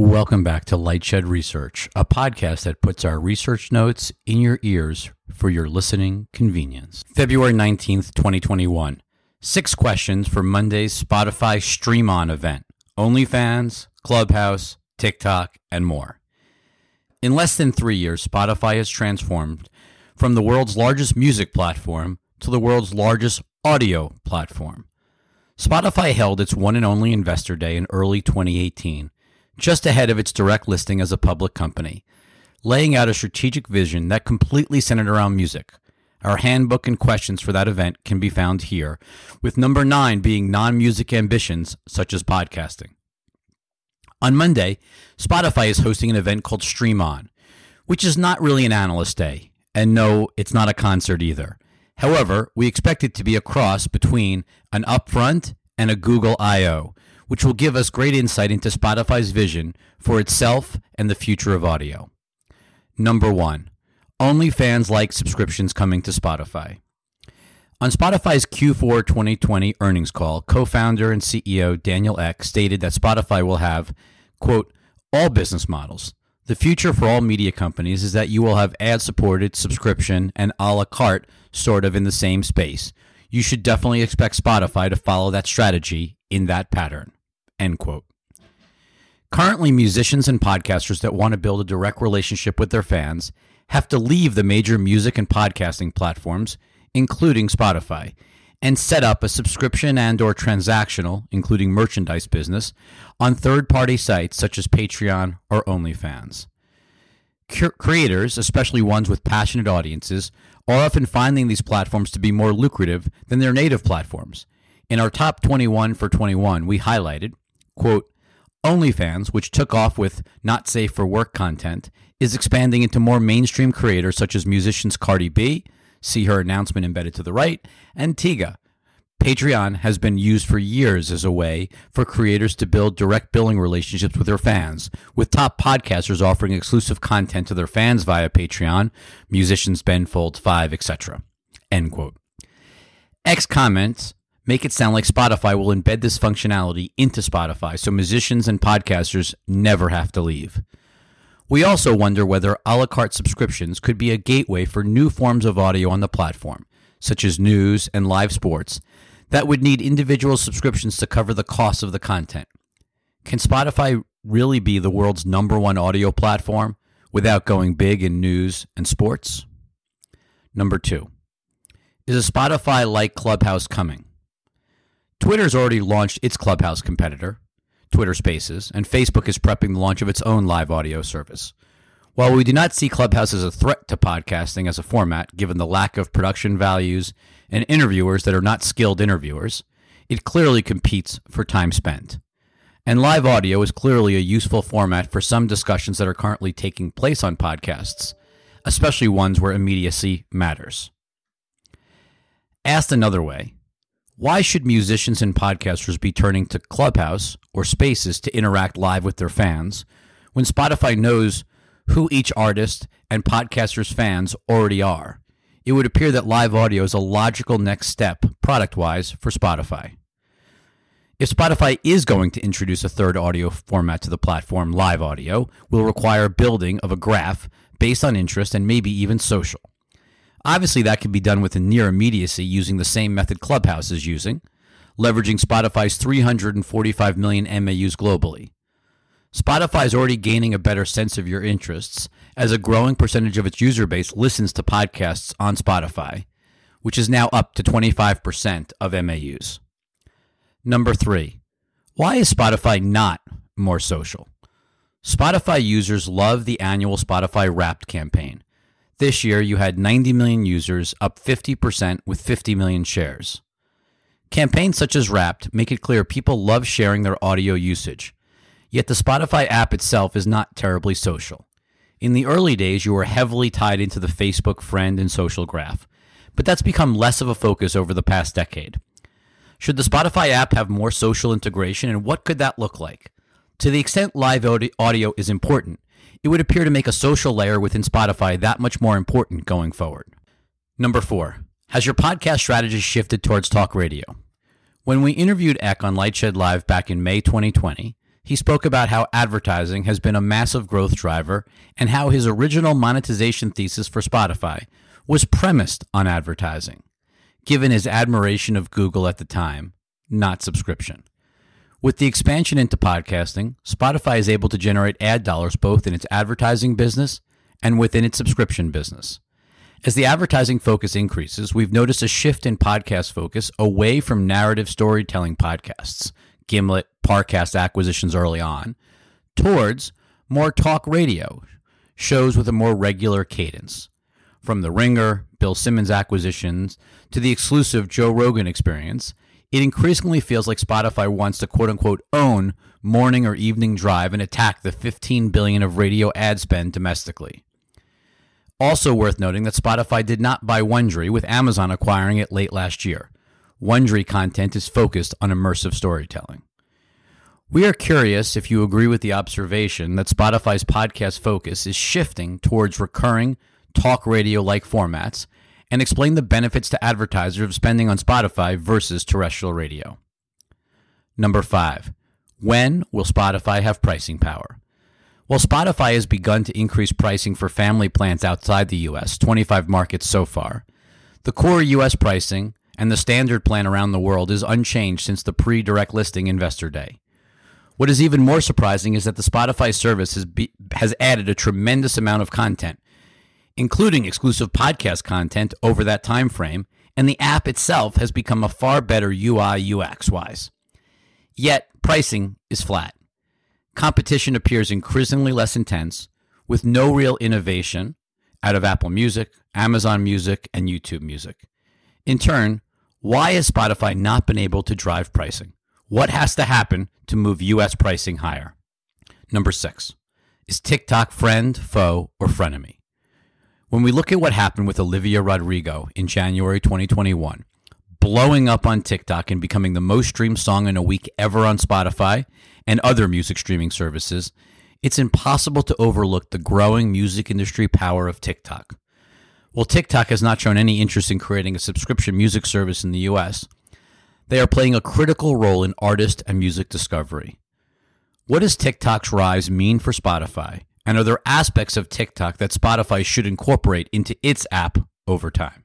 Welcome back to Lightshed Research, a podcast that puts our research notes in your ears for your listening convenience. February 19th, 2021. Six questions for Monday's Spotify Stream On event OnlyFans, Clubhouse, TikTok, and more. In less than three years, Spotify has transformed from the world's largest music platform to the world's largest audio platform. Spotify held its one and only Investor Day in early 2018 just ahead of its direct listing as a public company, laying out a strategic vision that completely centered around music. Our handbook and questions for that event can be found here, with number nine being non music ambitions such as podcasting. On Monday, Spotify is hosting an event called Stream On, which is not really an analyst day. And no, it's not a concert either. However, we expect it to be a cross between an upfront and a Google I.O., which will give us great insight into Spotify's vision for itself and the future of audio. Number one, OnlyFans like subscriptions coming to Spotify. On Spotify's Q4 2020 earnings call, co founder and CEO Daniel Ek stated that Spotify will have, quote, all business models. The future for all media companies is that you will have ad supported subscription and a la carte sort of in the same space. You should definitely expect Spotify to follow that strategy in that pattern. End quote. Currently, musicians and podcasters that want to build a direct relationship with their fans have to leave the major music and podcasting platforms, including Spotify, and set up a subscription and or transactional, including merchandise business, on third-party sites such as Patreon or OnlyFans. Creators, especially ones with passionate audiences, are often finding these platforms to be more lucrative than their native platforms. In our top 21 for 21, we highlighted Quote, OnlyFans, which took off with not safe for work content, is expanding into more mainstream creators such as musicians Cardi B, see her announcement embedded to the right, and Tyga. Patreon has been used for years as a way for creators to build direct billing relationships with their fans, with top podcasters offering exclusive content to their fans via Patreon, musicians Ben Folds 5, etc. End quote. Ek's comments make it sound like Spotify will embed this functionality into Spotify so musicians and podcasters never have to leave. We also wonder whether a la carte subscriptions could be a gateway for new forms of audio on the platform, such as news and live sports, that would need individual subscriptions to cover the cost of the content. Can Spotify really be the world's number one audio platform without going big in news and sports? Number two, is a Spotify like Clubhouse coming? Twitter's already launched its Clubhouse competitor, Twitter Spaces, and Facebook is prepping the launch of its own live audio service. While we do not see Clubhouse as a threat to podcasting as a format, given the lack of production values and interviewers that are not skilled interviewers, it clearly competes for time spent. And live audio is clearly a useful format for some discussions that are currently taking place on podcasts, especially ones where immediacy matters. Asked another way, why should musicians and podcasters be turning to Clubhouse or Spaces to interact live with their fans when Spotify knows who each artist and podcaster's fans already are? It would appear that live audio is a logical next step, product wise, for Spotify. If Spotify is going to introduce a third audio format to the platform, live audio will require building of a graph based on interest and maybe even social. Obviously, that can be done with near immediacy using the same method Clubhouse is using, leveraging Spotify's 345 million MAUs globally. Spotify is already gaining a better sense of your interests as a growing percentage of its user base listens to podcasts on Spotify, which is now up to 25% of MAUs. Number three, why is Spotify not more social? Spotify users love the annual Spotify Wrapped campaign, this year, you had 90 million users, up 50% with 50 million shares. Campaigns such as Wrapped make it clear people love sharing their audio usage. Yet the Spotify app itself is not terribly social. In the early days, you were heavily tied into the Facebook friend and social graph, but that's become less of a focus over the past decade. Should the Spotify app have more social integration, and what could that look like? To the extent live audio is important, it would appear to make a social layer within Spotify that much more important going forward. Number four, has your podcast strategy shifted towards talk radio? When we interviewed Ek on Lightshed Live back in May 2020, he spoke about how advertising has been a massive growth driver and how his original monetization thesis for Spotify was premised on advertising, given his admiration of Google at the time, not subscription. With the expansion into podcasting, Spotify is able to generate ad dollars both in its advertising business and within its subscription business. As the advertising focus increases, we've noticed a shift in podcast focus away from narrative storytelling podcasts, Gimlet, Parcast acquisitions early on, towards more talk radio shows with a more regular cadence. From The Ringer, Bill Simmons acquisitions, to the exclusive Joe Rogan experience, it increasingly feels like Spotify wants to quote unquote own morning or evening drive and attack the 15 billion of radio ad spend domestically. Also worth noting that Spotify did not buy Wondery with Amazon acquiring it late last year. Wondery content is focused on immersive storytelling. We are curious if you agree with the observation that Spotify's podcast focus is shifting towards recurring talk radio like formats and explain the benefits to advertisers of spending on Spotify versus terrestrial radio. Number five, when will Spotify have pricing power? While Spotify has begun to increase pricing for family plans outside the US, 25 markets so far, the core US pricing and the standard plan around the world is unchanged since the pre direct listing investor day. What is even more surprising is that the Spotify service has, be, has added a tremendous amount of content, including exclusive podcast content over that time frame, and the app itself has become a far better UI UX wise. Yet pricing is flat. Competition appears increasingly less intense, with no real innovation out of Apple Music, Amazon Music, and YouTube Music. In turn, why has Spotify not been able to drive pricing? What has to happen to move US pricing higher? Number six, is TikTok friend, foe, or frenemy? When we look at what happened with Olivia Rodrigo in January 2021, blowing up on TikTok and becoming the most streamed song in a week ever on Spotify and other music streaming services, it's impossible to overlook the growing music industry power of TikTok. While TikTok has not shown any interest in creating a subscription music service in the US, they are playing a critical role in artist and music discovery. What does TikTok's rise mean for Spotify? And are there aspects of TikTok that Spotify should incorporate into its app over time?